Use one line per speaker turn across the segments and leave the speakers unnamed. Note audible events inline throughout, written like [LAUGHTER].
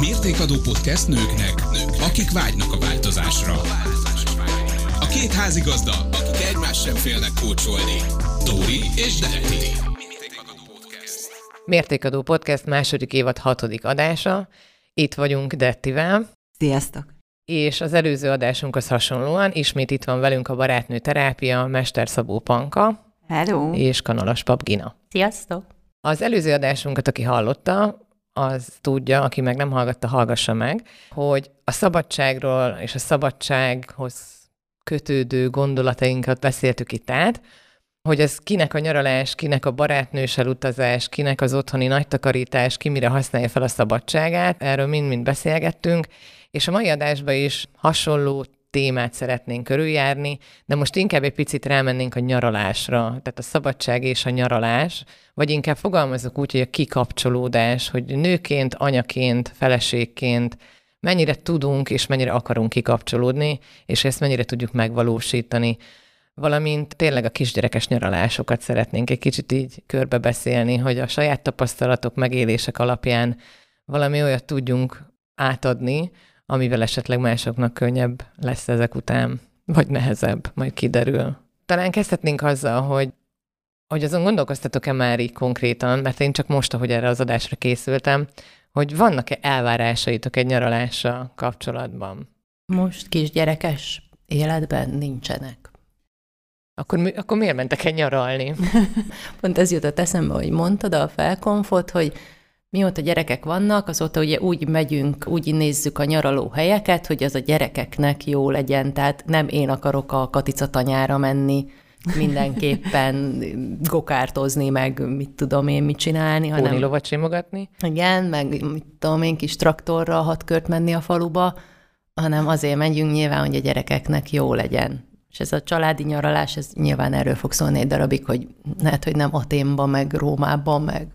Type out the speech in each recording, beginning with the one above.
Mértékadó podcast nőknek, nők, akik vágynak a változásra. A két házigazda, akik egymás sem félnek kócsolni. Dóri és Detti.
Mértékadó Podcast második évad hatodik adása. Itt vagyunk Dettivel.
Sziasztok!
És az előző adásunkhoz hasonlóan ismét itt van velünk a barátnő terápia, Mester Szabó Panka.
Hello!
És Kanalas Pap Gina.
Sziasztok!
Az előző adásunkat, aki hallotta, az tudja, aki meg nem hallgatta, hallgassa meg, hogy a szabadságról és a szabadsághoz kötődő gondolatainkat beszéltük itt át, hogy ez kinek a nyaralás, kinek a barátnős elutazás, kinek az otthoni nagy takarítás, ki mire használja fel a szabadságát, erről mind-mind beszélgettünk, és a mai adásban is hasonló témát szeretnénk körüljárni, de most inkább egy picit rámennénk a nyaralásra, tehát a szabadság és a nyaralás, vagy inkább fogalmazok úgy, hogy a kikapcsolódás, hogy nőként, anyaként, feleségként mennyire tudunk és mennyire akarunk kikapcsolódni, és ezt mennyire tudjuk megvalósítani. Valamint tényleg a kisgyerekes nyaralásokat szeretnénk egy kicsit így körbebeszélni, hogy a saját tapasztalatok, megélések alapján valami olyat tudjunk átadni, amivel esetleg másoknak könnyebb lesz ezek után, vagy nehezebb, majd kiderül. Talán kezdhetnénk azzal, hogy hogy azon gondolkoztatok-e már így konkrétan, mert én csak most, ahogy erre az adásra készültem, hogy vannak-e elvárásaitok egy nyaralással kapcsolatban?
Most kisgyerekes életben nincsenek.
Akkor, akkor miért mentek el nyaralni? [LAUGHS]
Pont ez jutott eszembe, hogy mondtad a felkonfot, hogy mióta gyerekek vannak, azóta ugye úgy megyünk, úgy nézzük a nyaraló helyeket, hogy az a gyerekeknek jó legyen, tehát nem én akarok a Katica tanyára menni, mindenképpen [LAUGHS] gokártozni, meg mit tudom én mit csinálni.
Hanem... Pónilovat simogatni?
Igen, meg mit tudom én kis traktorra hat kört menni a faluba, hanem azért megyünk nyilván, hogy a gyerekeknek jó legyen. És ez a családi nyaralás, ez nyilván erről fog szólni egy darabig, hogy lehet, hogy nem Aténba, meg Rómába, meg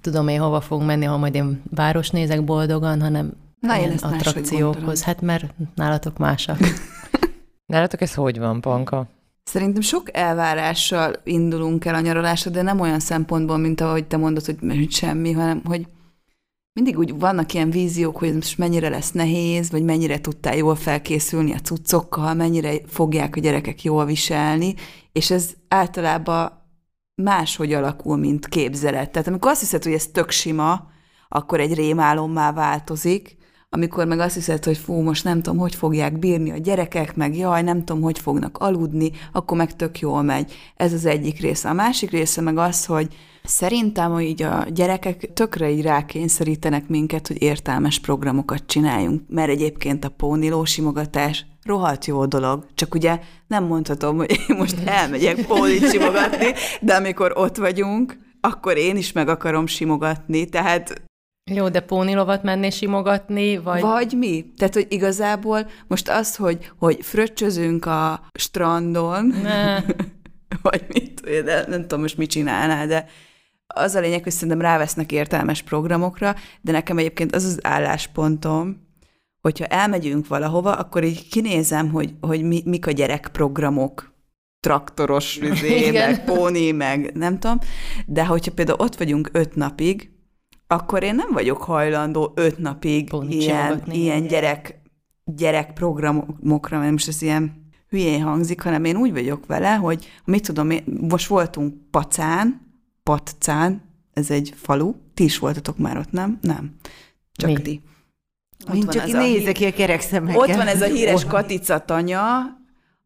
tudom én hova fogunk menni, ha majd én város nézek boldogan, hanem
Na, én
ezt attrakciókhoz. Hát mert nálatok másak. [LAUGHS]
nálatok ez hogy van, Panka?
Szerintem sok elvárással indulunk el a nyaralásra, de nem olyan szempontból, mint ahogy te mondod, hogy, semmi, hanem hogy mindig úgy vannak ilyen víziók, hogy most mennyire lesz nehéz, vagy mennyire tudtál jól felkészülni a cuccokkal, mennyire fogják a gyerekek jól viselni, és ez általában máshogy alakul, mint képzelet. Tehát amikor azt hiszed, hogy ez tök sima, akkor egy rémálommá változik, amikor meg azt hiszed, hogy fú, most nem tudom, hogy fogják bírni a gyerekek, meg jaj, nem tudom, hogy fognak aludni, akkor meg tök jól megy. Ez az egyik része. A másik része meg az, hogy szerintem, hogy így a gyerekek tökre így rákényszerítenek minket, hogy értelmes programokat csináljunk, mert egyébként a póniló simogatás rohadt jó dolog, csak ugye nem mondhatom, hogy én most elmegyek pónit simogatni, de amikor ott vagyunk, akkor én is meg akarom simogatni, tehát
jó, de pónilovat menni simogatni, vagy...
Vagy mi? Tehát, hogy igazából most az, hogy, hogy fröccsözünk a strandon, ne. [LAUGHS] vagy mit, de nem tudom most mit csinálnál, de az a lényeg, hogy szerintem rávesznek értelmes programokra, de nekem egyébként az az álláspontom, hogyha elmegyünk valahova, akkor így kinézem, hogy, hogy mi, mik a gyerekprogramok, traktoros, [LAUGHS] üzé, meg póni, meg nem tudom, de hogyha például ott vagyunk öt napig, akkor én nem vagyok hajlandó öt napig Pont ilyen, ilyen gyerek, gyerekprogramokra, mert most ez ilyen hülyén hangzik, hanem én úgy vagyok vele, hogy mit tudom, én, most voltunk Pacán, Patcán, ez egy falu, ti is voltatok már ott, nem? Nem. Csak Mi? ti.
Ott Én csak nézek ki a kerek szemekkel.
Ott van ez a híres Katica tanya,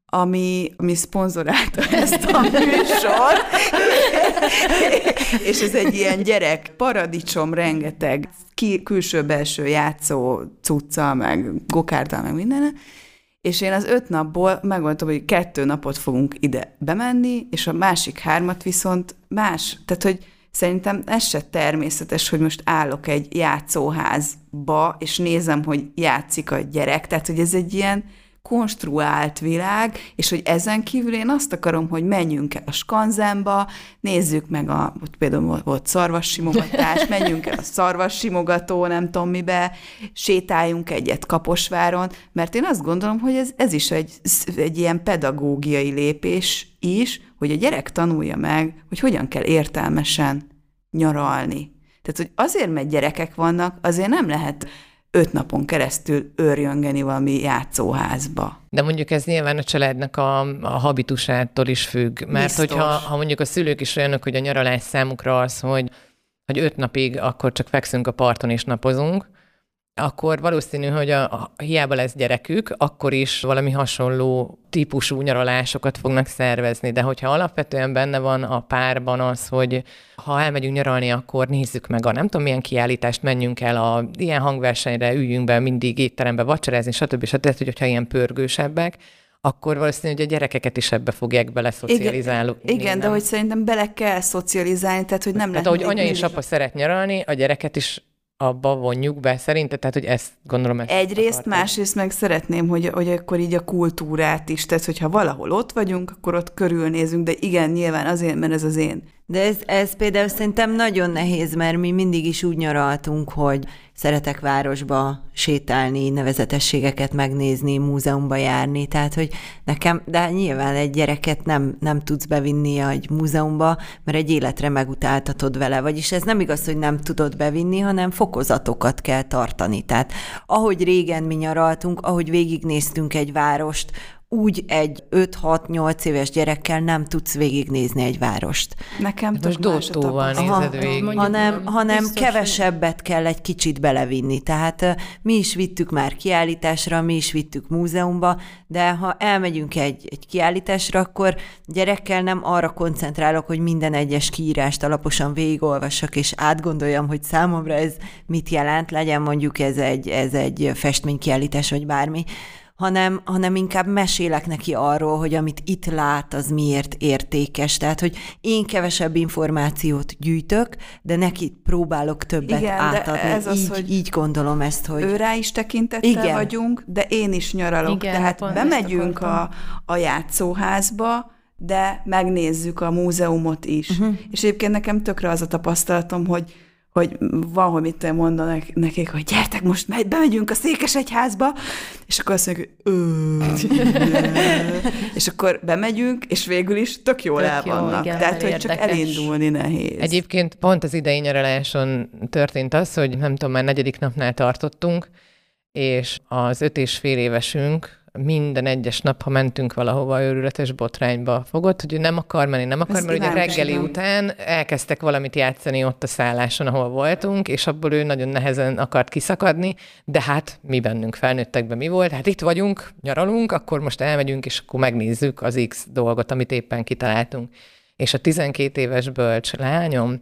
ami, ami szponzorálta [LAUGHS] ezt a műsor. és ez egy ilyen gyerek paradicsom, rengeteg külső-belső játszó cucca, meg gokártal, meg minden. És én az öt napból megmondtam, hogy kettő napot fogunk ide bemenni, és a másik hármat viszont más. Tehát, hogy szerintem ez se természetes, hogy most állok egy játszóházba, és nézem, hogy játszik a gyerek. Tehát, hogy ez egy ilyen konstruált világ, és hogy ezen kívül én azt akarom, hogy menjünk el a skanzenba, nézzük meg a, ott például volt szarvassimogatás, [LAUGHS] menjünk el a szarvassimogató, nem tudom mibe, sétáljunk egyet Kaposváron, mert én azt gondolom, hogy ez, ez is egy, egy ilyen pedagógiai lépés is, hogy a gyerek tanulja meg, hogy hogyan kell értelmesen nyaralni. Tehát, hogy azért, mert gyerekek vannak, azért nem lehet öt napon keresztül őrjöngeni valami játszóházba.
De mondjuk ez nyilván a családnak a, a habitusától is függ, mert Biztos. hogyha ha mondjuk a szülők is olyanok, hogy a nyaralás számukra az, hogy, hogy öt napig akkor csak fekszünk a parton és napozunk, akkor valószínű, hogy a, a, hiába lesz gyerekük, akkor is valami hasonló típusú nyaralásokat fognak szervezni. De hogyha alapvetően benne van a párban az, hogy ha elmegyünk nyaralni, akkor nézzük meg a nem tudom milyen kiállítást, menjünk el a ilyen hangversenyre, üljünk be mindig étterembe vacsorázni, stb. stb. Tehát, hogyha ilyen pörgősebbek, akkor valószínű, hogy a gyerekeket is ebbe fogják bele szocializálni.
Igen, igen de hogy szerintem bele kell szocializálni, tehát hogy nem
tehát, lehet... ahogy anya és apa szeret nyaralni, a gyereket is abba vonjuk be szerinted? Tehát, hogy ezt gondolom... Ezt
Egyrészt, akartam. másrészt meg szeretném, hogy, hogy akkor így a kultúrát is, tehát hogyha valahol ott vagyunk, akkor ott körülnézünk, de igen, nyilván azért, mert ez az én
de ez, ez például szerintem nagyon nehéz, mert mi mindig is úgy nyaraltunk, hogy szeretek városba sétálni, nevezetességeket megnézni, múzeumba járni, tehát hogy nekem, de nyilván egy gyereket nem, nem tudsz bevinni egy múzeumba, mert egy életre megutáltatod vele, vagyis ez nem igaz, hogy nem tudod bevinni, hanem fokozatokat kell tartani. Tehát ahogy régen mi nyaraltunk, ahogy végignéztünk egy várost, úgy egy 5-6-8 éves gyerekkel nem tudsz végignézni egy várost.
Nekem
most dóttóval nézed végig.
Hanem, hanem kevesebbet kell egy kicsit belevinni. Tehát mi is vittük már kiállításra, mi is vittük múzeumba, de ha elmegyünk egy, egy kiállításra, akkor gyerekkel nem arra koncentrálok, hogy minden egyes kiírást alaposan végigolvassak, és átgondoljam, hogy számomra ez mit jelent, legyen mondjuk ez egy, ez egy festménykiállítás, vagy bármi, hanem, hanem inkább mesélek neki arról, hogy amit itt lát, az miért értékes. Tehát, hogy én kevesebb információt gyűjtök, de neki próbálok többet Igen, átadni. De ez így, az, hogy így gondolom ezt, hogy...
Ő rá is tekintettel Igen. vagyunk, de én is nyaralok. Igen, Tehát bemegyünk a, a játszóházba, de megnézzük a múzeumot is. Uh-huh. És egyébként nekem tökre az a tapasztalatom, hogy hogy van, hogy mit mondanak nekik, hogy gyertek, most megy, bemegyünk a Székesegyházba, és akkor azt mondjuk, és akkor bemegyünk, és végül is tök jól tök el vannak. Igen, Tehát, hogy érdekes. csak elindulni nehéz.
Egyébként pont az idei nyaraláson történt az, hogy nem tudom, már negyedik napnál tartottunk, és az öt és fél évesünk minden egyes nap, ha mentünk valahova őrületes botrányba fogott, hogy ő nem akar menni, nem akar, Ezt mert ugye reggeli után elkezdtek valamit játszani ott a szálláson, ahol voltunk, és abból ő nagyon nehezen akart kiszakadni, de hát mi bennünk felnőttekben mi volt? Hát itt vagyunk, nyaralunk, akkor most elmegyünk, és akkor megnézzük az X dolgot, amit éppen kitaláltunk. És a 12 éves bölcs lányom,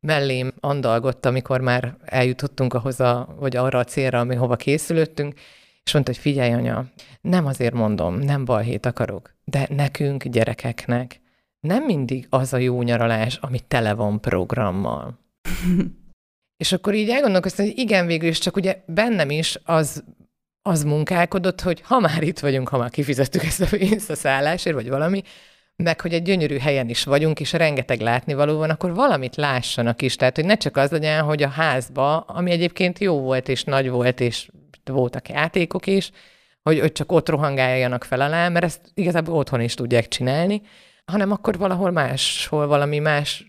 mellém andalgott, amikor már eljutottunk ahhoz a, vagy arra a célra, ami hova készülöttünk, és mondta, hogy figyelj, anya, nem azért mondom, nem balhét akarok, de nekünk, gyerekeknek nem mindig az a jó nyaralás, ami tele van programmal. [LAUGHS] és akkor így elgondolkoztam, hogy igen, végül is, csak ugye bennem is az, az munkálkodott, hogy ha már itt vagyunk, ha már kifizettük ezt a pénzt a szállásért, vagy valami, meg hogy egy gyönyörű helyen is vagyunk, és rengeteg látnivaló van, akkor valamit lássanak is. Tehát, hogy ne csak az legyen, hogy a házba, ami egyébként jó volt, és nagy volt, és voltak játékok is, hogy, hogy csak ott rohangáljanak fel alá, mert ezt igazából otthon is tudják csinálni, hanem akkor valahol máshol valami más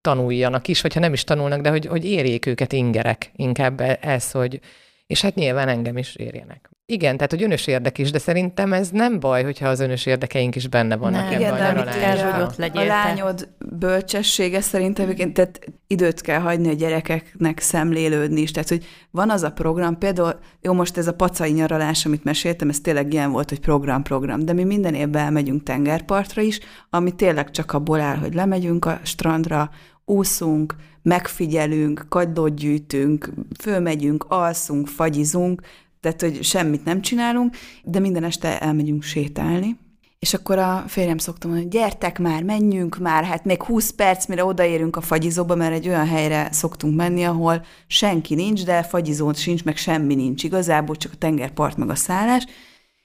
tanuljanak is, vagy ha nem is tanulnak, de hogy, hogy érjék őket ingerek inkább ez, hogy, és hát nyilván engem is érjenek. Igen, tehát hogy önös érdek is, de szerintem ez nem baj, hogyha az önös érdekeink is benne vannak
nem, igen, de amit kell, hogy ott legyél. A lányod bölcsessége szerintem, tehát időt kell hagyni a gyerekeknek szemlélődni is. Tehát, hogy van az a program, például, jó, most ez a pacai nyaralás, amit meséltem, ez tényleg ilyen volt, hogy program-program, de mi minden évben elmegyünk tengerpartra is, ami tényleg csak abból áll, hogy lemegyünk a strandra, úszunk, megfigyelünk, kagylót gyűjtünk, fölmegyünk, alszunk, fagyizunk, tehát, hogy semmit nem csinálunk, de minden este elmegyünk sétálni. És akkor a férjem szoktam mondani, gyertek már, menjünk már, hát még 20 perc, mire odaérünk a fagyizóba, mert egy olyan helyre szoktunk menni, ahol senki nincs, de fagyizó sincs, meg semmi nincs igazából, csak a tengerpart meg a szállás.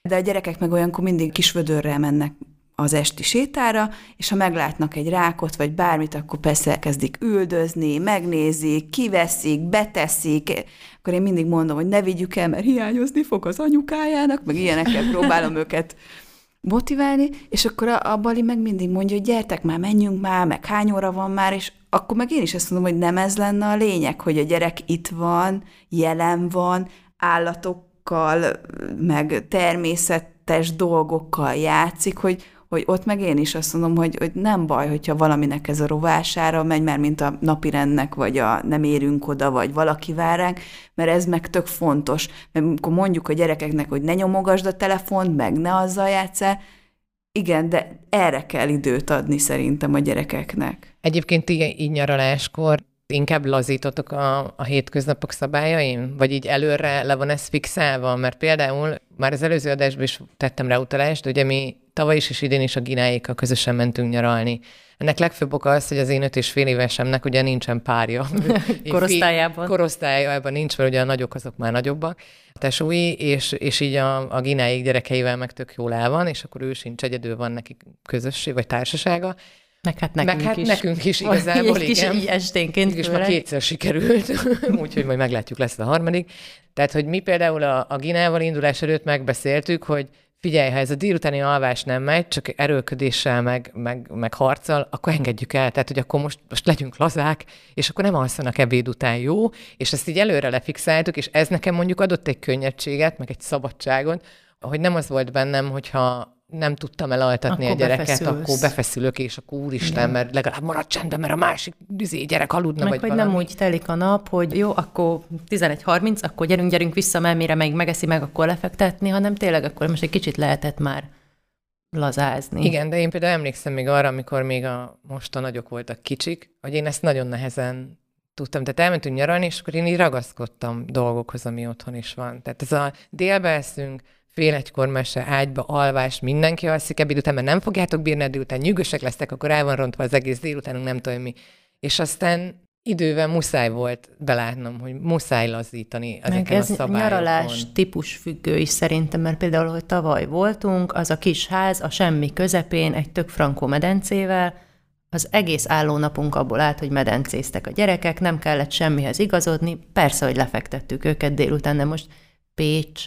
De a gyerekek meg olyankor mindig kis vödörrel mennek az esti sétára, és ha meglátnak egy rákot, vagy bármit, akkor persze kezdik üldözni, megnézik, kiveszik, beteszik, akkor én mindig mondom, hogy ne vigyük el, mert hiányozni fog az anyukájának, meg ilyenekkel próbálom őket motiválni, és akkor a, a Bali meg mindig mondja, hogy gyertek már, menjünk már, meg hány óra van már, és akkor meg én is azt mondom, hogy nem ez lenne a lényeg, hogy a gyerek itt van, jelen van, állatokkal, meg természetes dolgokkal játszik, hogy, hogy ott meg én is azt mondom, hogy, hogy nem baj, hogyha valaminek ez a rovására megy, mert mint a napirendnek, vagy a nem érünk oda, vagy valaki vár ránk, mert ez meg tök fontos. Mert amikor mondjuk a gyerekeknek, hogy ne nyomogasd a telefont, meg ne azzal játszál, igen, de erre kell időt adni szerintem a gyerekeknek.
Egyébként így, így nyaraláskor inkább lazítotok a, a hétköznapok szabályaim? Vagy így előre le van ez fixálva? Mert például már az előző adásban is tettem rá utalást, ugye mi tavaly is és idén is a gináikkal közösen mentünk nyaralni. Ennek legfőbb oka az, hogy az én öt és fél évesemnek ugye nincsen párja. [LAUGHS]
korosztályában.
Korosztályában nincs, mert ugye a nagyok azok már nagyobbak, a tesói, és, és így a, a gináik gyerekeivel meg tök jól el van, és akkor ő sincs egyedül, van nekik közösség vagy társasága,
meg hát nekünk
Meg hát
is.
nekünk is igazából,
Egy kis
igen.
így esténként
Mégis már kétszer sikerült, [LAUGHS] úgyhogy majd meglátjuk, lesz a harmadik. Tehát, hogy mi például a, a Ginával indulás előtt megbeszéltük, hogy figyelj, ha ez a délutáni alvás nem megy, csak erőködéssel, meg, meg, meg harccal, akkor engedjük el. Tehát, hogy akkor most, most legyünk lazák, és akkor nem alszanak ebéd után, jó? És ezt így előre lefixáltuk, és ez nekem mondjuk adott egy könnyedséget, meg egy szabadságot, hogy nem az volt bennem, hogyha nem tudtam elaltatni
Akkor
a gyereket,
befeszülsz.
akkor befeszülök, és akkor úristen, mert legalább maradj csendben, mert a másik izé, gyerek aludna,
Meg
vagy
hogy
valami.
nem úgy telik a nap, hogy jó, akkor 11.30, akkor gyerünk, gyerünk vissza, mert mire meg megeszi meg, akkor lefektetni, hanem tényleg akkor most egy kicsit lehetett már lazázni.
Igen, de én például emlékszem még arra, amikor még a most a nagyok voltak kicsik, hogy én ezt nagyon nehezen tudtam. Tehát elmentünk nyaralni, és akkor én így ragaszkodtam dolgokhoz, ami otthon is van. Tehát ez a délbe eszünk, fél egykor mese, ágyba, alvás, mindenki alszik ebéd után, mert nem fogjátok bírni, délután nyűgösek lesztek, akkor el van rontva az egész délutánunk, nem tudom mi. És aztán idővel muszáj volt belátnom, hogy muszáj lazítani
Meg
ezeken
ez
a szabályokon.
nyaralás típus függő is szerintem, mert például, hogy tavaly voltunk, az a kis ház a semmi közepén, egy tök frankó medencével, az egész állónapunk abból állt, hogy medencéztek a gyerekek, nem kellett semmihez igazodni, persze, hogy lefektettük őket délután, de most Pécs,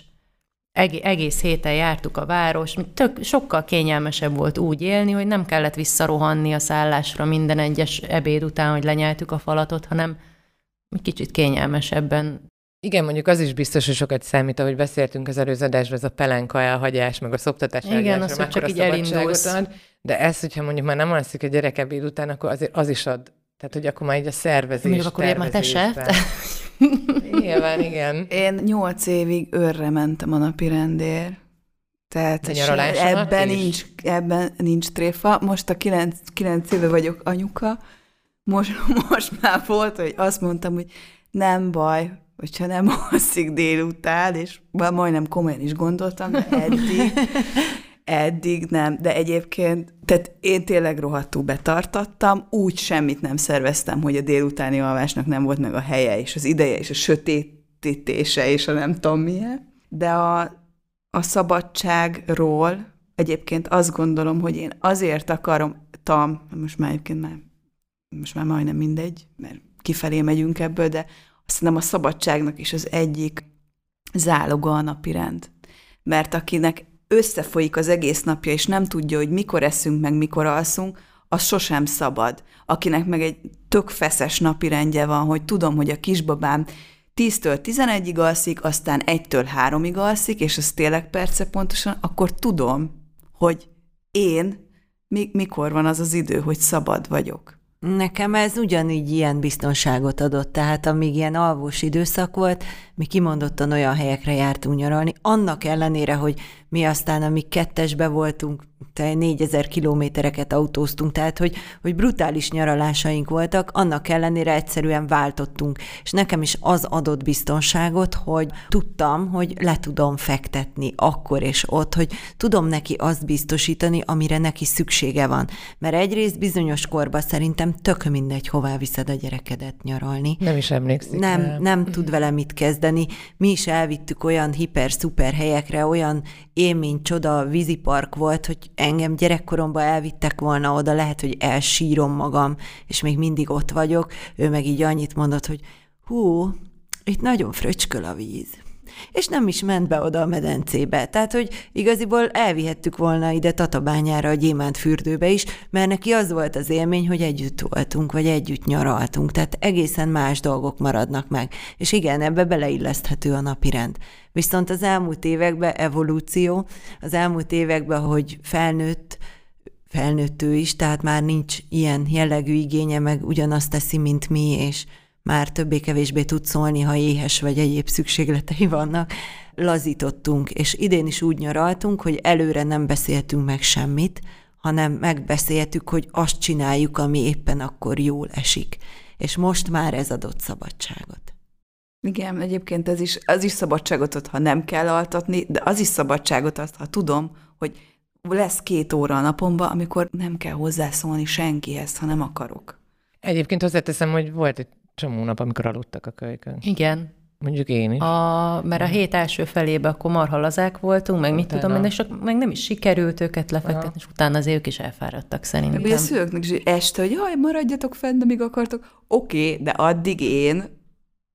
egész héten jártuk a város, tök, sokkal kényelmesebb volt úgy élni, hogy nem kellett visszarohanni a szállásra minden egyes ebéd után, hogy lenyeltük a falatot, hanem egy kicsit kényelmesebben
Igen, mondjuk az is biztos, hogy sokat számít, ahogy beszéltünk az előző adásban, ez a pelenka elhagyás, meg a szoptatás
Igen, az, hogy csak így elindulsz.
Ad, de ez, hogyha mondjuk már nem alszik a gyerek ebéd után, akkor azért az is ad. Tehát, hogy akkor már így a szervezés,
Mondjuk akkor már te se.
Nyilván, igen.
Én nyolc évig őrre mentem a napi rendért. Tehát ebben
is?
nincs, ebben nincs tréfa. Most a kilenc, kilenc éve vagyok anyuka. Most, [LAUGHS] most már volt, hogy azt mondtam, hogy nem baj, hogyha nem [LAUGHS] alszik délután, és már majdnem komolyan is gondoltam, de eddig, [LAUGHS] eddig nem. De egyébként, tehát én tényleg rohadtul betartattam, úgy semmit nem szerveztem, hogy a délutáni alvásnak nem volt meg a helye, és az ideje, és a sötétítése, és a nem tudom milyen. De a, a szabadságról egyébként azt gondolom, hogy én azért akarom, tam, most már egyébként már, most már majdnem mindegy, mert kifelé megyünk ebből, de azt hiszem a szabadságnak is az egyik záloga a napirend. Mert akinek összefolyik az egész napja, és nem tudja, hogy mikor eszünk, meg mikor alszunk, az sosem szabad. Akinek meg egy tök feszes napirendje van, hogy tudom, hogy a kisbabám 10-től 11-ig alszik, aztán 1-től 3-ig alszik, és az tényleg perce pontosan, akkor tudom, hogy én mi- mikor van az az idő, hogy szabad vagyok.
Nekem ez ugyanígy ilyen biztonságot adott, tehát amíg ilyen alvós időszak volt, mi kimondottan olyan helyekre jártunk nyaralni, annak ellenére, hogy mi aztán, amíg kettesbe voltunk, te 4000 kilométereket autóztunk, tehát hogy, hogy brutális nyaralásaink voltak, annak ellenére egyszerűen váltottunk. És nekem is az adott biztonságot, hogy tudtam, hogy le tudom fektetni akkor és ott, hogy tudom neki azt biztosítani, amire neki szüksége van. Mert egyrészt bizonyos korban szerintem tök mindegy, hová viszed a gyerekedet nyaralni.
Nem is emlékszik.
Nem, nem tud vele mit kezdeni. Mi is elvittük olyan hiper-szuper helyekre, olyan élmény, csoda vízipark volt, hogy engem gyerekkoromban elvittek volna oda, lehet, hogy elsírom magam, és még mindig ott vagyok. Ő meg így annyit mondott, hogy hú, itt nagyon fröcsköl a víz. És nem is ment be oda a medencébe. Tehát, hogy igaziból elvihettük volna ide Tatabányára, a Gyémánt fürdőbe is, mert neki az volt az élmény, hogy együtt voltunk, vagy együtt nyaraltunk. Tehát egészen más dolgok maradnak meg. És igen, ebbe beleilleszthető a napirend. Viszont az elmúlt években evolúció, az elmúlt években, hogy felnőtt, felnőtt ő is, tehát már nincs ilyen jellegű igénye, meg ugyanazt teszi, mint mi, és már többé-kevésbé tud szólni, ha éhes vagy egyéb szükségletei vannak, lazítottunk, és idén is úgy nyaraltunk, hogy előre nem beszéltünk meg semmit, hanem megbeszéltük, hogy azt csináljuk, ami éppen akkor jól esik. És most már ez adott szabadságot.
Igen, egyébként ez is, az is szabadságot ad, ha nem kell altatni, de az is szabadságot ad, ha tudom, hogy lesz két óra a napomban, amikor nem kell hozzászólni senkihez, ha nem akarok.
Egyébként hozzáteszem, hogy volt egy csomó nap, amikor aludtak a kölykön.
Igen.
Mondjuk én is.
A, mert a hét első felébe akkor marha lazák voltunk, meg mit
Utána.
tudom, és meg nem is sikerült őket lefektetni, és utána az ők is elfáradtak szerintem.
Ugye a szülőknek is este, hogy jaj, maradjatok fenn, amíg akartok. Oké, okay, de addig én,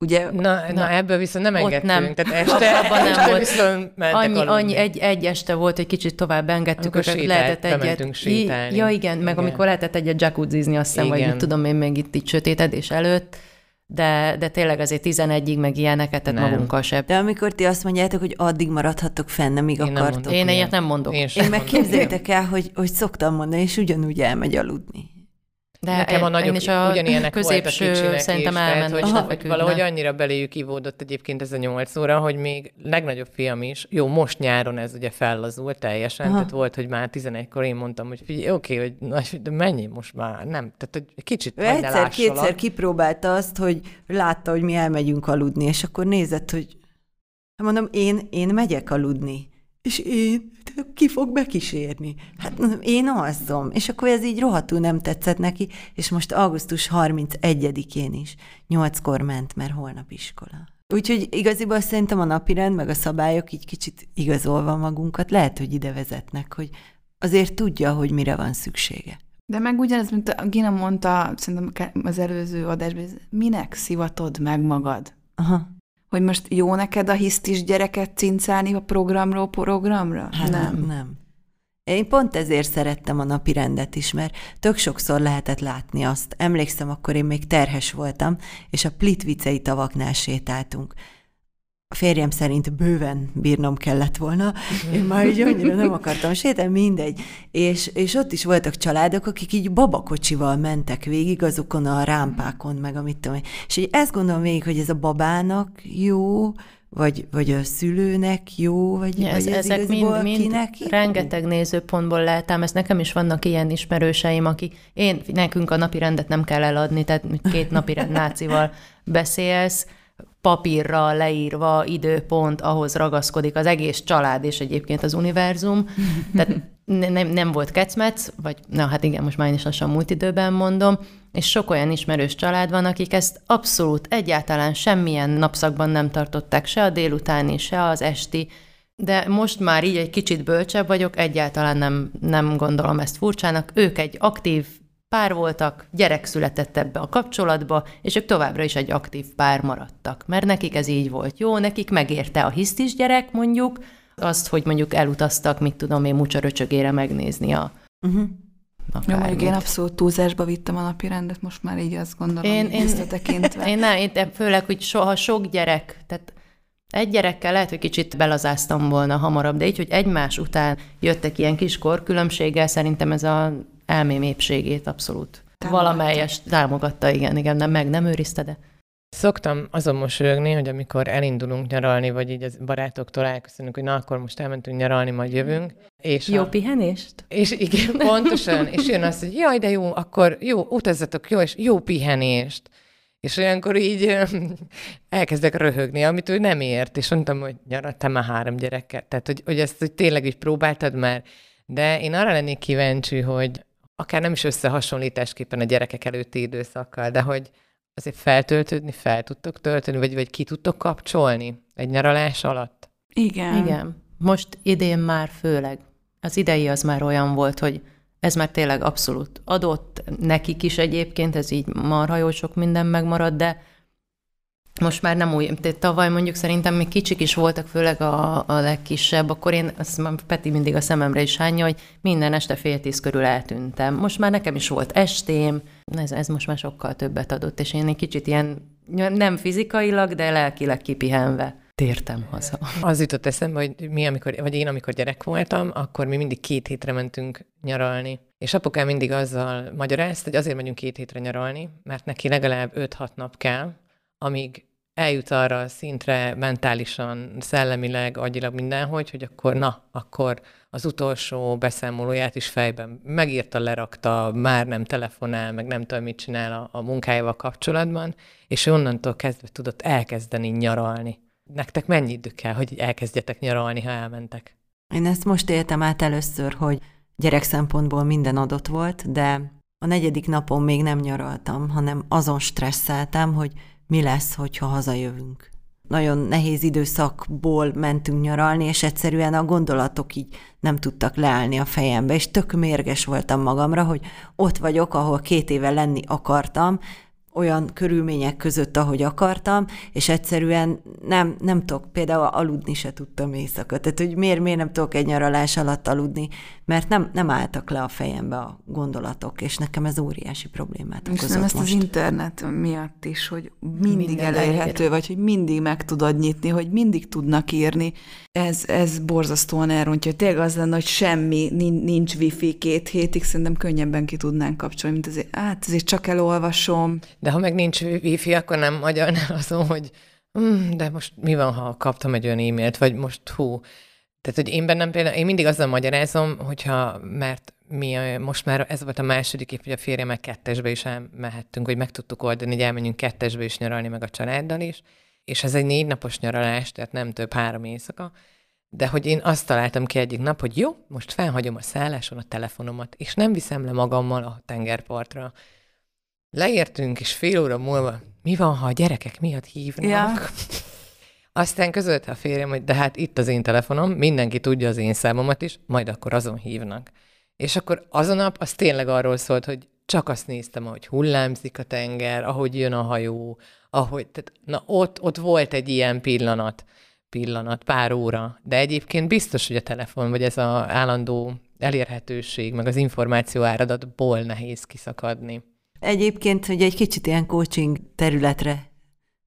ugye,
Na, na, na ebből viszont nem engedtünk.
nem.
Tehát [LAUGHS] este,
Abban nem
este
volt.
viszont mentek
Annyi,
aludni.
annyi egy, egy este volt, hogy kicsit tovább engedtük
Amikor
őket,
sétált,
lehetett egyet.
sétálni.
Ja, igen, meg
Igen.
amikor lehetett egyet jacuzzizni, azt hiszem, vagy mit tudom én még itt, itt sötétedés előtt, de, de tényleg azért 11-ig meg ilyeneket, tehát
Nem.
magunkkal se.
De amikor ti azt mondjátok, hogy addig maradhattok fenn, amíg
Én
akartok.
Én
ilyet.
nem mondok.
Én
Én meg
mondom.
képzeljétek el, hogy, hogy szoktam mondani, és ugyanúgy elmegy aludni.
De
Nekem a nagyok
is a
ugyanilyenek
középső
voltak kicsinek
szerintem
is, tehát,
elmennek,
hogy, [LAUGHS]
lefeküdnek.
valahogy annyira beléjük ivódott egyébként ez a nyolc óra, hogy még legnagyobb fiam is, jó, most nyáron ez ugye fellazult teljesen,
Aha.
tehát volt, hogy már 11-kor én mondtam, hogy figyelj, oké, hogy na, de menj most már, nem, tehát hogy kicsit
Ő egyszer-kétszer kipróbálta azt, hogy látta, hogy mi elmegyünk aludni, és akkor nézett, hogy hát mondom, én, én megyek aludni. És én, de ki fog bekísérni? Hát mondom, én alszom. És akkor ez így rohadtul nem tetszett neki, és most augusztus 31-én is nyolckor ment, mert holnap iskola. Úgyhogy igaziból szerintem a napirend, meg a szabályok így kicsit igazolva magunkat, lehet, hogy ide vezetnek, hogy azért tudja, hogy mire van szüksége.
de meg ugyanez, mint a Gina mondta, szerintem az előző adásban, minek szivatod meg magad?
Aha.
Hogy most jó neked a hisztis gyereket cincálni a programról programra?
Hát nem. nem. Én pont ezért szerettem a napi rendet is, mert tök sokszor lehetett látni azt. Emlékszem, akkor én még terhes voltam, és a Plitvicei tavaknál sétáltunk. A férjem szerint bőven bírnom kellett volna, én már így annyira nem akartam sétálni, mindegy. És, és ott is voltak családok, akik így babakocsival mentek végig azokon a rámpákon, meg amit tudom. És így ezt gondolom végig, hogy ez a babának jó, vagy, vagy a szülőnek jó, vagy,
Ja,
vagy
ez,
ez
ezek mind, mind
kinek
rengeteg nézőpontból lehet ám, ezt nekem is vannak ilyen ismerőseim, akik, én, nekünk a napi rendet nem kell eladni, tehát két napi rend nácival beszélsz, papírra leírva, időpont, ahhoz ragaszkodik az egész család és egyébként az univerzum. [LAUGHS] Tehát ne- nem, nem volt kecmec, vagy na hát igen, most már én is lassan múlt időben mondom, és sok olyan ismerős család van, akik ezt abszolút egyáltalán semmilyen napszakban nem tartották, se a délutáni, se az esti, de most már így egy kicsit bölcsebb vagyok, egyáltalán nem, nem gondolom ezt furcsának. Ők egy aktív pár voltak, gyerek született ebbe a kapcsolatba, és ők továbbra is egy aktív pár maradtak. Mert nekik ez így volt jó, nekik megérte a hisztis gyerek mondjuk, azt, hogy mondjuk elutaztak, mit tudom én, mucsaröcsögére megnézni a
Uh-huh.
Jó, mondjuk én abszolút túlzásba vittem a napi rendet, most már így azt gondolom,
Én-
én, visszatekintve.
Én nem, én főleg, hogy soha sok gyerek, tehát egy gyerekkel lehet, hogy kicsit belazáztam volna hamarabb, de így, hogy egymás után jöttek ilyen kis korkülönbséggel, szerintem ez a elmém épségét abszolút.
Támogatta.
Valamelyes támogatta, igen, igen, nem, meg nem őrizte, de
Szoktam azon mosolyogni, hogy amikor elindulunk nyaralni, vagy így az barátok találkozunk, hogy na, akkor most elmentünk nyaralni, majd jövünk. És
jó
a,
pihenést?
és igen, [LAUGHS] pontosan, és jön az, hogy jaj, de jó, akkor jó, utazzatok, jó, és jó pihenést. És olyankor így elkezdek röhögni, amit ő nem ért, és mondtam, hogy nyara, te már három gyerekkel. Tehát, hogy, hogy ezt hogy tényleg is próbáltad már. De én arra lennék kíváncsi, hogy akár nem is összehasonlításképpen a gyerekek előtti időszakkal, de hogy azért feltöltődni, fel tudtok tölteni, vagy, vagy ki tudtok kapcsolni egy nyaralás alatt?
Igen.
Igen. Most idén már főleg. Az idei az már olyan volt, hogy ez már tényleg abszolút adott nekik is egyébként, ez így marha jó sok minden megmarad, de most már nem úgy, de tavaly mondjuk szerintem még kicsik is voltak, főleg a, a legkisebb, akkor én, azt Peti mindig a szememre is hányja, hogy minden este fél tíz körül eltűntem. Most már nekem is volt estém, ez, ez most már sokkal többet adott, és én egy kicsit ilyen, nem fizikailag, de lelkileg kipihenve tértem haza.
Az jutott eszembe, hogy mi, amikor, vagy én, amikor gyerek voltam, akkor mi mindig két hétre mentünk nyaralni. És apukám mindig azzal magyarázta, hogy azért megyünk két hétre nyaralni, mert neki legalább 5-6 nap kell, amíg eljut arra a szintre mentálisan, szellemileg, agyilag mindenhogy, hogy akkor na, akkor az utolsó beszámolóját is fejben megírta, lerakta, már nem telefonál, meg nem tudom, mit csinál a, a munkájával kapcsolatban, és onnantól kezdve tudott elkezdeni nyaralni. Nektek mennyi idő kell, hogy elkezdjetek nyaralni, ha elmentek?
Én ezt most éltem át először, hogy gyerek szempontból minden adott volt, de a negyedik napon még nem nyaraltam, hanem azon stresszeltem, hogy mi lesz, hogyha hazajövünk. Nagyon nehéz időszakból mentünk nyaralni, és egyszerűen a gondolatok így nem tudtak leállni a fejembe, és tök mérges voltam magamra, hogy ott vagyok, ahol két éve lenni akartam, olyan körülmények között, ahogy akartam, és egyszerűen nem, nem tudok, például aludni se tudtam éjszaka. Tehát, hogy miért, miért nem tudok egy nyaralás alatt aludni, mert nem, nem álltak le a fejembe a gondolatok, és nekem ez óriási problémát okozott
És nem ezt
most.
az internet miatt is, hogy mindig
Minden
elérhető,
elér.
vagy hogy mindig meg tudod nyitni, hogy mindig tudnak írni. Ez, ez borzasztóan elrontja. Tényleg az lenne, hogy semmi, nin- nincs wifi két hétig, szerintem könnyebben ki tudnánk kapcsolni, mint azért, hát azért csak elolvasom.
De ha meg nincs wifi, akkor nem magyarnál azon, hogy hm, de most mi van, ha kaptam egy olyan e-mailt, vagy most hú. Tehát, hogy én bennem például, én mindig azzal magyarázom, hogyha, mert mi most már ez volt a második év, hogy a férjemmel kettesbe is elmehettünk, hogy meg tudtuk oldani, hogy elmenjünk kettesbe is nyaralni, meg a családdal is, és ez egy négy napos nyaralás, tehát nem több három éjszaka, de hogy én azt találtam ki egyik nap, hogy jó, most felhagyom a szálláson a telefonomat, és nem viszem le magammal a tengerpartra. Leértünk, és fél óra múlva, mi van, ha a gyerekek miatt hívnak?
Ja. [LAUGHS]
Aztán közölte a férjem, hogy de hát itt az én telefonom, mindenki tudja az én számomat is, majd akkor azon hívnak. És akkor az a nap, az tényleg arról szólt, hogy csak azt néztem, ahogy hullámzik a tenger, ahogy jön a hajó, ahogy, tehát, na ott, ott volt egy ilyen pillanat, pillanat, pár óra, de egyébként biztos, hogy a telefon, vagy ez az állandó elérhetőség, meg az információ áradatból nehéz kiszakadni.
Egyébként, hogy egy kicsit ilyen coaching területre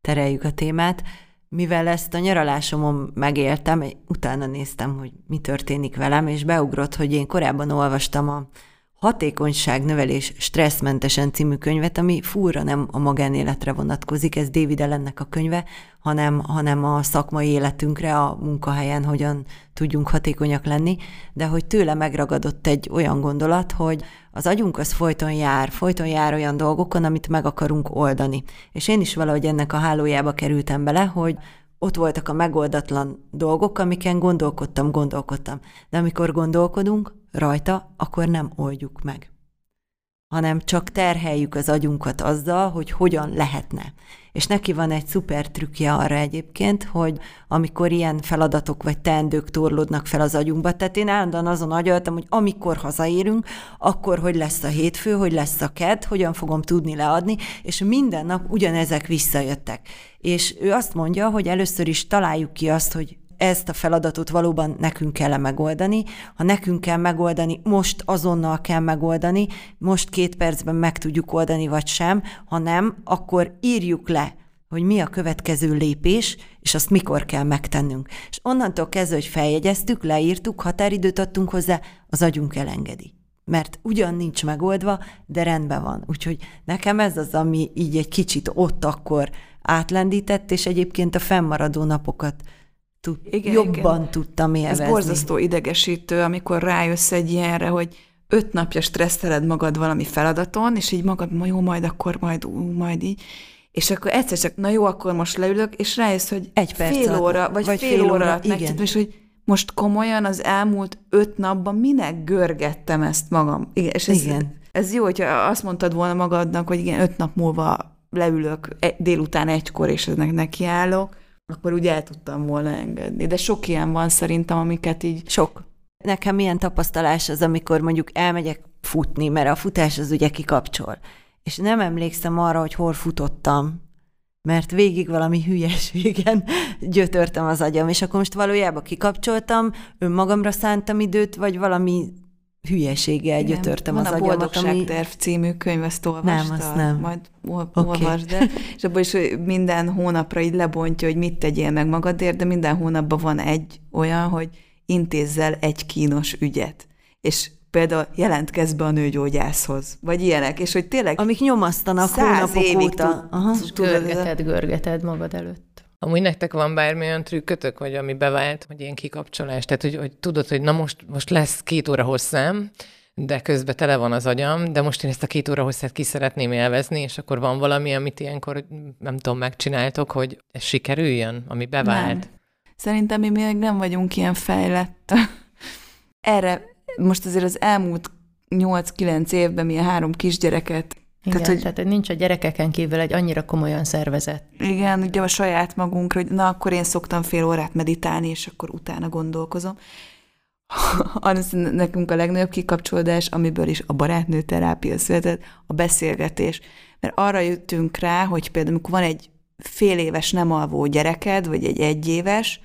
tereljük a témát, mivel ezt a nyaralásomon megéltem, utána néztem, hogy mi történik velem, és beugrott, hogy én korábban olvastam a Hatékonyságnövelés stresszmentesen című könyvet, ami fúra nem a magánéletre vonatkozik, ez David Ellennek a könyve, hanem, hanem a szakmai életünkre, a munkahelyen hogyan tudjunk hatékonyak lenni, de hogy tőle megragadott egy olyan gondolat, hogy az agyunk az folyton jár, folyton jár olyan dolgokon, amit meg akarunk oldani. És én is valahogy ennek a hálójába kerültem bele, hogy ott voltak a megoldatlan dolgok, amiken gondolkodtam, gondolkodtam. De amikor gondolkodunk rajta, akkor nem oldjuk meg hanem csak terheljük az agyunkat azzal, hogy hogyan lehetne. És neki van egy szuper trükkje arra egyébként, hogy amikor ilyen feladatok vagy teendők torlódnak fel az agyunkba, tehát én állandóan azon agyaltam, hogy amikor hazaérünk, akkor hogy lesz a hétfő, hogy lesz a ked, hogyan fogom tudni leadni, és minden nap ugyanezek visszajöttek. És ő azt mondja, hogy először is találjuk ki azt, hogy ezt a feladatot valóban nekünk kell megoldani. Ha nekünk kell megoldani, most azonnal kell megoldani, most két percben meg tudjuk oldani, vagy sem, ha nem, akkor írjuk le, hogy mi a következő lépés, és azt mikor kell megtennünk. És onnantól kezdve, hogy feljegyeztük, leírtuk, határidőt adtunk hozzá, az agyunk elengedi. Mert ugyan nincs megoldva, de rendben van. Úgyhogy nekem ez az, ami így egy kicsit ott akkor átlendített, és egyébként a fennmaradó napokat tud,
Igen,
jobban
igen.
tudtam élvezni.
Ez borzasztó idegesítő, amikor rájössz egy ilyenre, hogy öt napja stresszeled magad valami feladaton, és így magad, "Ma jó, majd akkor, majd, ú, majd így, és akkor egyszer csak, na jó, akkor most leülök, és rájössz, hogy
Egy perc
fél
alatt,
óra, vagy,
vagy
fél,
fél
óra
óra,
alatt
igen.
és hogy most komolyan az elmúlt öt napban minek görgettem ezt magam. Igen, és ez,
Igen.
ez jó, hogyha azt mondtad volna magadnak, hogy igen, öt nap múlva leülök e- délután egykor, és eznek nekiállok, akkor úgy el tudtam volna engedni. De sok ilyen van szerintem, amiket így
Sok. Nekem milyen tapasztalás az, amikor mondjuk elmegyek futni, mert a futás az ugye kikapcsol. És nem emlékszem arra, hogy hol futottam, mert végig valami hülyeségen gyötörtem az agyam, és akkor most valójában kikapcsoltam, önmagamra szántam időt, vagy valami hülyeséggel Igen. gyötörtem
Van
az
a
agyamat.
Boldogságterv ami... című könyv, ezt olvastad?
Nem, azt nem.
Majd ol- okay. olvasd el. És abban is minden hónapra így lebontja, hogy mit tegyél meg magadért, de minden hónapban van egy olyan, hogy intézzel egy kínos ügyet. És például jelentkezz be a nőgyógyászhoz, vagy ilyenek, és hogy tényleg
Amik nyomasztanak hónapok óta.
Aha. Görgeted, görgeted magad előtt.
Amúgy nektek van bármilyen trükkötök, hogy ami bevált, hogy ilyen kikapcsolás? Tehát, hogy, hogy tudod, hogy na most, most lesz két óra hosszám, de közben tele van az agyam, de most én ezt a két óra hosszát ki szeretném élvezni, és akkor van valami, amit ilyenkor, nem tudom, megcsináltok, hogy ez sikerüljön, ami bevált? Nem.
Szerintem mi még nem vagyunk ilyen fejlett. [LAUGHS] Erre most azért az elmúlt 8-9 évben mi a három kisgyereket
igen, tehát, hogy, tehát nincs a gyerekeken kívül egy annyira komolyan szervezet.
Igen, ugye a saját magunkra, hogy na, akkor én szoktam fél órát meditálni, és akkor utána gondolkozom. [LAUGHS] az nekünk a legnagyobb kikapcsolódás, amiből is a barátnő terápia született, a beszélgetés. Mert arra jöttünk rá, hogy például amikor van egy fél éves nem alvó gyereked, vagy egy egyéves,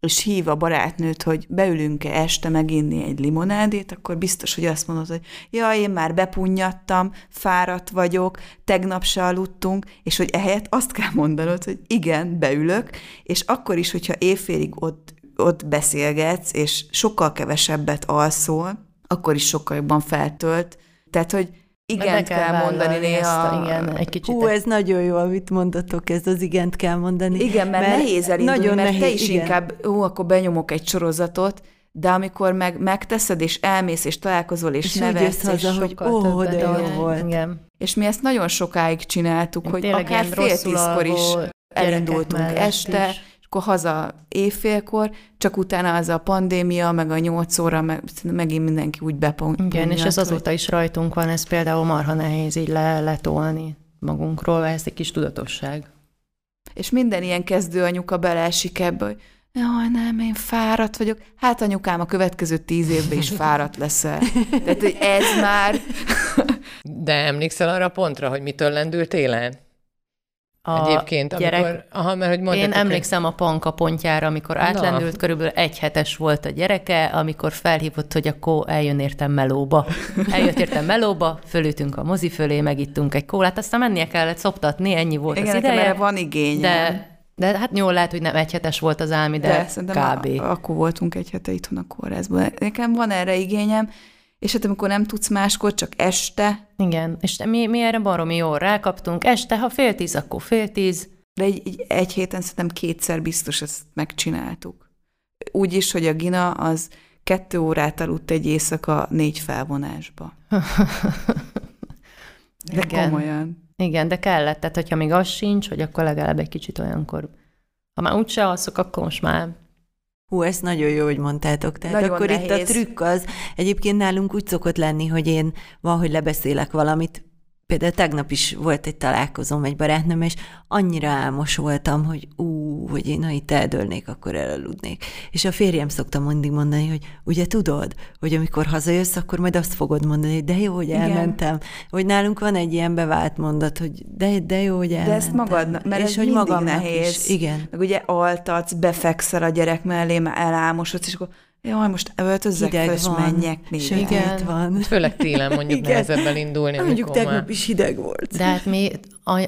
és hív a barátnőt, hogy beülünk-e este meginni egy limonádét, akkor biztos, hogy azt mondod, hogy ja, én már bepunnyadtam, fáradt vagyok, tegnap se aludtunk, és hogy ehelyett azt kell mondanod, hogy igen, beülök, és akkor is, hogyha éjfélig ott, ott beszélgetsz, és sokkal kevesebbet alszol, akkor is sokkal jobban feltölt. Tehát, hogy igen kell, kell mondani néha.
Ezt, igen, egy kicsit.
Hú, ez nagyon jó, amit mondatok, ez az igent kell mondani.
Igen, mert, mert nehéz elindulni, nagyon mert nehéz, te is igen. inkább, ó, akkor benyomok egy sorozatot, de amikor meg megteszed, és elmész, és találkozol, és, és nevetsz,
haza, és hogy ó, de jó volt.
Igen. És mi ezt nagyon sokáig csináltuk, Én hogy akár fél tízkor is elindultunk este, is akkor haza éjfélkor, csak utána az a pandémia, meg a nyolc óra, meg, megint mindenki úgy bepont.
Igen, és ez azóta is rajtunk van, ez például marha nehéz így le, letolni magunkról, ez egy kis tudatosság.
És minden ilyen kezdő anyuka beleesik ebbe, hogy Jaj, nem, én fáradt vagyok. Hát anyukám, a következő tíz évben is fáradt leszel. Tehát, hogy ez már...
De emlékszel arra a pontra, hogy mitől lendült el? A Egyébként,
gyerek... Amikor, aha, mert hogy mondjátok, Én emlékszem a panka pontjára, amikor átlendült, Na. körülbelül egy hetes volt a gyereke, amikor felhívott, hogy akkor eljön értem melóba. [LAUGHS] Eljött értem melóba, fölültünk a mozi fölé, megittunk egy kólát, aztán mennie kellett szoptatni, ennyi volt
Igen,
az ideje.
van igény.
De de hát jó, lehet, hogy nem egy hetes volt az álmi, de, de kb.
A, akkor voltunk egy hete itthon a kórházban. Nekem van erre igényem, és hát amikor nem tudsz máskor, csak este.
Igen, és mi, mi erre baromi jól rákaptunk. Este, ha fél tíz, akkor fél tíz.
De egy, egy, egy héten szerintem kétszer biztos ezt megcsináltuk. Úgy is, hogy a Gina az kettő órát aludt egy éjszaka négy felvonásba. [LAUGHS] De Igen. komolyan.
Igen, de kellett, tehát hogyha még az sincs, hogy akkor legalább egy kicsit olyankor, ha már úgyse alszok, akkor most már
Hú, ezt nagyon jó, hogy mondtátok. Tehát nagyon akkor nehéz. itt a trükk az, egyébként nálunk úgy szokott lenni, hogy én van, hogy lebeszélek valamit, Például tegnap is volt egy találkozom egy barátnőm, és annyira álmos voltam, hogy ú, hogy én ha itt eldőlnék, akkor elaludnék. És a férjem szokta mindig mondani, hogy ugye tudod, hogy amikor hazajössz, akkor majd azt fogod mondani, hogy de jó, hogy elmentem. Igen. Hogy nálunk van egy ilyen bevált mondat, hogy de, de jó, hogy elmentem.
De ezt magad, mert és ez hogy magam nehéz. Is.
Igen.
Meg ugye altatsz, befekszel a gyerek mellé, már elálmosodsz, és akkor Jaj, most öltözzek hideg föl, van. menjek még.
Igen. van.
Főleg télen mondjuk Igen. nehezebben indulni.
Mondjuk tegnap már... is hideg volt.
De hát mi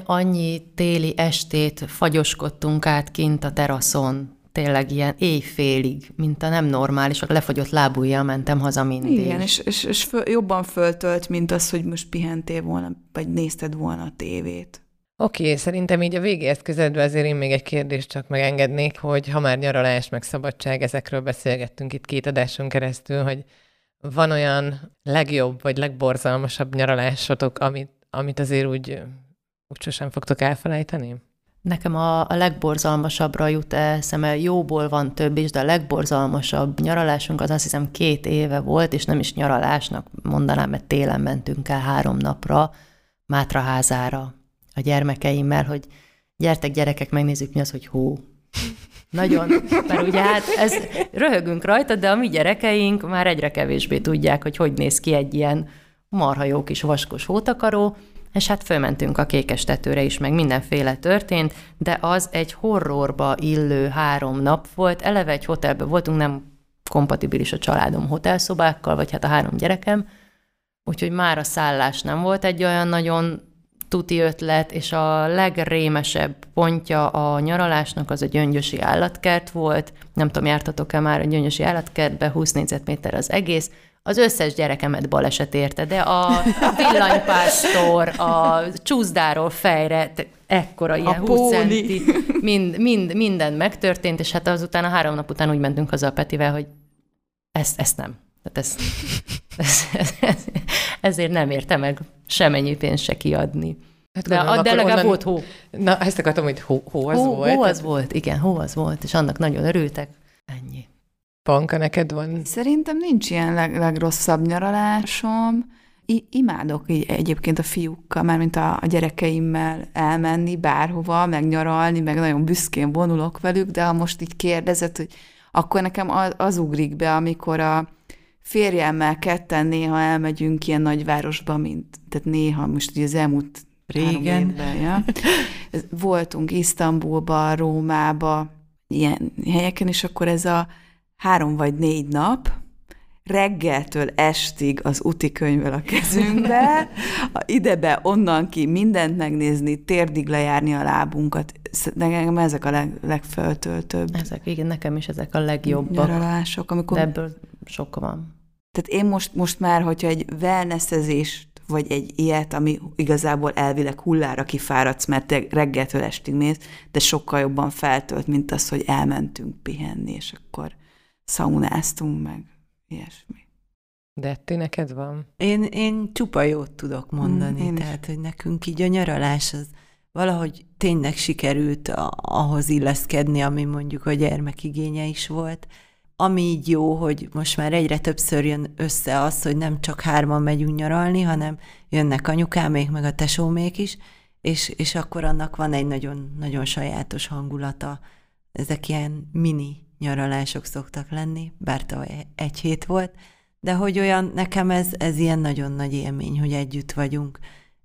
annyi téli estét fagyoskodtunk át kint a teraszon, tényleg ilyen éjfélig, mint a nem normális, a lefagyott lábújjal mentem haza mindig.
Igen, és, és, és föl, jobban föltölt, mint az, hogy most pihentél volna, vagy nézted volna a tévét.
Oké, okay, szerintem így a végéhez közeledve azért én még egy kérdést csak megengednék, hogy ha már nyaralás, meg szabadság, ezekről beszélgettünk itt két adáson keresztül, hogy van olyan legjobb, vagy legborzalmasabb nyaralásotok, amit, amit azért úgy, úgy sosem fogtok elfelejteni?
Nekem a, a legborzalmasabbra jut eszembe, jóból van több is, de a legborzalmasabb nyaralásunk az azt hiszem két éve volt, és nem is nyaralásnak mondanám, mert télen mentünk el három napra Mátraházára a gyermekeimmel, hogy gyertek gyerekek, megnézzük mi az, hogy hó. Nagyon, mert ugye hát ez, röhögünk rajta, de a mi gyerekeink már egyre kevésbé tudják, hogy hogy néz ki egy ilyen marha jó kis vaskos hótakaró, és hát fölmentünk a kékes tetőre is, meg mindenféle történt, de az egy horrorba illő három nap volt. Eleve egy hotelben voltunk, nem kompatibilis a családom hotelszobákkal, vagy hát a három gyerekem, úgyhogy már a szállás nem volt egy olyan nagyon tuti ötlet, és a legrémesebb pontja a nyaralásnak az a gyöngyösi állatkert volt. Nem tudom, jártatok-e már a gyöngyösi állatkertbe, 20 négyzetméter az egész. Az összes gyerekemet baleset érte, de a villanypásztor, a csúszdáról fejre, ekkora ilyen a 20 centi, mind, mind, minden megtörtént, és hát azután a három nap után úgy mentünk haza a Petivel, hogy ezt, ezt nem. Tehát ezt, [LAUGHS] ezt, ezt, ezért nem érte meg semennyi pénzt se kiadni. Hát de, gondolom, de legalább onnan... volt hó.
Na, ezt akartam, hogy hó, hó az hó, volt.
Hó az volt, igen, hó az volt, és annak nagyon örültek. Ennyi.
Panka, neked van?
Szerintem nincs ilyen leg, legrosszabb nyaralásom. I- imádok így egyébként a fiúkkal, mármint a, a gyerekeimmel elmenni bárhova, megnyaralni, meg nagyon büszkén vonulok velük, de ha most így kérdezed, hogy akkor nekem az, az ugrik be, amikor a férjemmel ketten néha elmegyünk ilyen nagyvárosba, mint, tehát néha, most ugye az elmúlt régen, évben, ja. voltunk Isztambulba, Rómába, ilyen helyeken, és akkor ez a három vagy négy nap, reggeltől estig az úti könyvvel a kezünkbe, idebe, onnan ki mindent megnézni, térdig lejárni a lábunkat. Nekem ezek a leg, legföltöltőbb.
Ezek, igen, nekem is ezek a legjobbak.
Nyaralások, amikor...
De ebből sok van.
Tehát én most, most már, hogyha egy wellnessezést, vagy egy ilyet, ami igazából elvileg hullára kifáradsz, mert te reggeltől estig mész, de sokkal jobban feltölt, mint az, hogy elmentünk pihenni, és akkor szaunáztunk meg, ilyesmi.
ti neked van?
Én, én csupa jót tudok mondani, mm, tehát, hogy nekünk így a nyaralás az valahogy tényleg sikerült ahhoz illeszkedni, ami mondjuk a gyermekigénye is volt, ami így jó, hogy most már egyre többször jön össze az, hogy nem csak hárman megyünk nyaralni, hanem jönnek anyukámék, meg a tesómék is, és, és akkor annak van egy nagyon, nagyon sajátos hangulata. Ezek ilyen mini nyaralások szoktak lenni, bár egy hét volt, de hogy olyan, nekem ez, ez ilyen nagyon nagy élmény, hogy együtt vagyunk.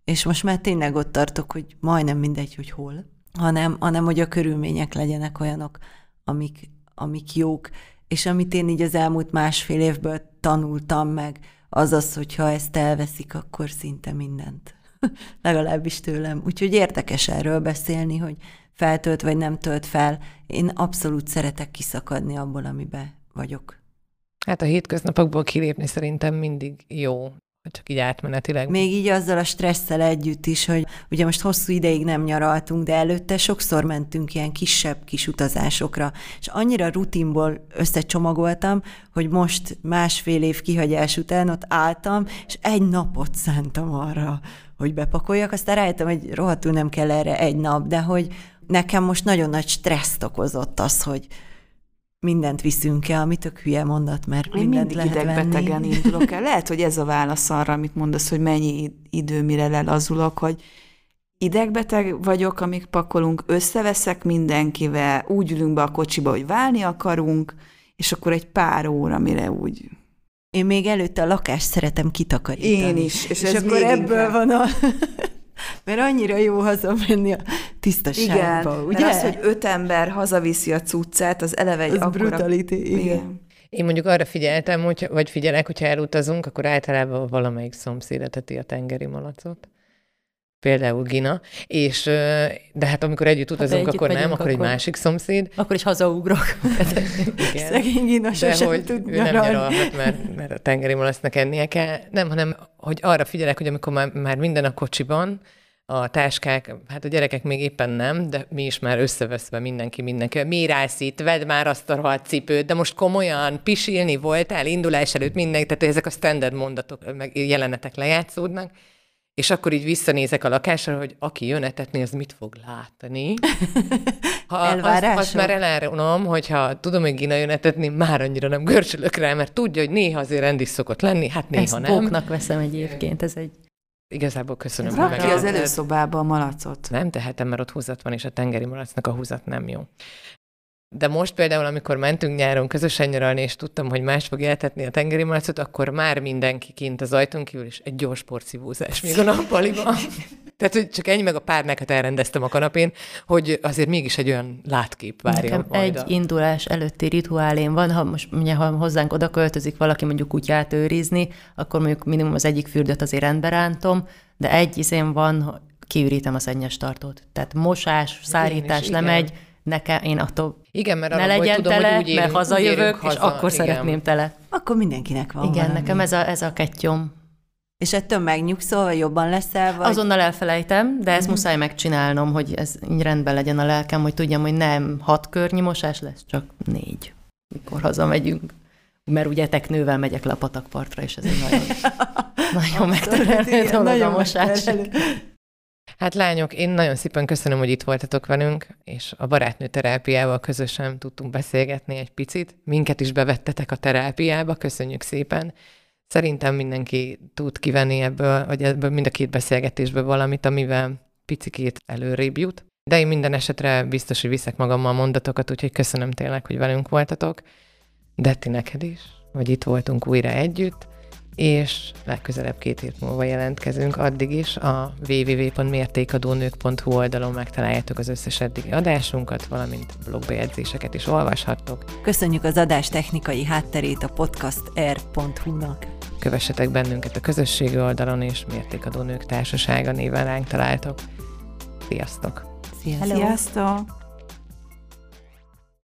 És most már tényleg ott tartok, hogy majdnem mindegy, hogy hol, hanem, hanem hogy a körülmények legyenek olyanok, amik, amik jók, és amit én így az elmúlt másfél évből tanultam meg, az az, hogyha ezt elveszik, akkor szinte mindent. [LAUGHS] Legalábbis tőlem. Úgyhogy érdekes erről beszélni, hogy feltölt vagy nem tölt fel. Én abszolút szeretek kiszakadni abból, amiben vagyok.
Hát a hétköznapokból kilépni szerintem mindig jó csak így átmenetileg.
Még így azzal a stresszel együtt is, hogy ugye most hosszú ideig nem nyaraltunk, de előtte sokszor mentünk ilyen kisebb kis utazásokra, és annyira rutinból összecsomagoltam, hogy most másfél év kihagyás után ott álltam, és egy napot szántam arra, hogy bepakoljak, aztán rájöttem, hogy rohadtul nem kell erre egy nap, de hogy nekem most nagyon nagy stresszt okozott az, hogy mindent viszünk el, ami tök hülye mondat, mert Én mindent mindig lehet idegbetegen
venni. indulok el. [LAUGHS] Lehet, hogy ez a válasz arra, amit mondasz, hogy mennyi idő, mire lelazulok, hogy idegbeteg vagyok, amíg pakolunk, összeveszek mindenkivel, úgy ülünk be a kocsiba, hogy válni akarunk, és akkor egy pár óra, mire úgy
én még előtte a lakást szeretem kitakarítani.
Én is.
És, és ez akkor ebből inkább. van a... [LAUGHS] Mert annyira jó hazamenni a tisztaságba,
igen,
ugye?
az, hogy öt ember hazaviszi a cuccát, az eleve egy
az akkora... brutality, igen. igen.
Én mondjuk arra figyeltem, hogy, vagy figyelek, hogyha elutazunk, akkor általában valamelyik szomszéd eteti a tengeri malacot például Gina, és de hát amikor együtt utazunk, hát akkor nem, akkor, akkor egy másik szomszéd.
Akkor is hazaugrok. [LAUGHS]
Igen. Szegény Gina sosem hogy tud ő
nem nyaralhat, mert, mert a tengeri malacnak ennie kell. Nem, hanem hogy arra figyelek, hogy amikor már, már minden a kocsiban, a táskák, hát a gyerekek még éppen nem, de mi is már összeveszve mindenki, mindenki. Mi rász itt, vedd már azt a rohadt cipőt, de most komolyan pisilni voltál, indulás előtt mindenki, tehát ezek a standard mondatok, meg jelenetek lejátszódnak, és akkor így visszanézek a lakásra, hogy aki jön etetni, az mit fog látni. [LAUGHS]
Ha azt, azt
már elárulom, hogyha tudom, hogy Gina jön etetni, már annyira nem görcsölök rá, mert tudja, hogy néha azért rendis szokott lenni, hát néha
Ezt
nem.
Ezt veszem egyébként, ez egy
Igazából köszönöm.
Rak ki az előszobába a malacot.
Nem tehetem, mert ott húzat van, és a tengeri malacnak a húzat nem jó. De most például, amikor mentünk nyáron közösen nyaralni, és tudtam, hogy más fog eltetni a tengeri malacot, akkor már mindenki kint az ajtón kívül, és egy gyors porcivózás még a nappaliban. [LAUGHS] Tehát, hogy csak ennyi meg a párnákat elrendeztem a kanapén, hogy azért mégis egy olyan látkép várja
Nekem
majd
egy
a...
indulás előtti rituálém van, ha most ugye, ha hozzánk oda költözik valaki mondjuk kutyát őrizni, akkor mondjuk minimum az egyik fürdőt azért rendbe rántom, de egy izém van, kiürítem a szennyes tartót. Tehát mosás, szárítás lemegy, nekem, én attól
Igen, mert
ne legyen
tudom,
tele,
hogy úgy
mert hazajövök,
érünk
és
haza,
akkor
igen.
szeretném tele.
Akkor mindenkinek van
Igen,
valami.
nekem ez a, ez a kettyom.
És ettől megnyugszol, vagy jobban leszel, vagy...
Azonnal elfelejtem, de ezt muszáj megcsinálnom, hogy ez így rendben legyen a lelkem, hogy tudjam, hogy nem hat környi mosás lesz, csak négy, mikor hazamegyünk. Mert ugye teknővel megyek le a patakpartra, és ez egy nagyon, [LAUGHS] nagyon megterelő dolog a
nagyon
mosás.
Hát lányok, én nagyon szépen köszönöm, hogy itt voltatok velünk, és a barátnő terápiával közösen tudtunk beszélgetni egy picit. Minket is bevettetek a terápiába, köszönjük szépen. Szerintem mindenki tud kivenni ebből, vagy ebből mind a két beszélgetésből valamit, amivel picikét előrébb jut. De én minden esetre biztos, hogy viszek magammal mondatokat, úgyhogy köszönöm tényleg, hogy velünk voltatok. Detti neked is, hogy itt voltunk újra együtt és legközelebb két hét múlva jelentkezünk. Addig is a www.mértékadónők.hu oldalon megtaláljátok az összes eddigi adásunkat, valamint blogbejegyzéseket is olvashattok.
Köszönjük az adás technikai hátterét a podcaster.hu-nak.
Kövessetek bennünket a közösségi oldalon, és Mértékadónők Társasága néven ránk találtok. Sziasztok!
Sziasztok!
Sziasztok!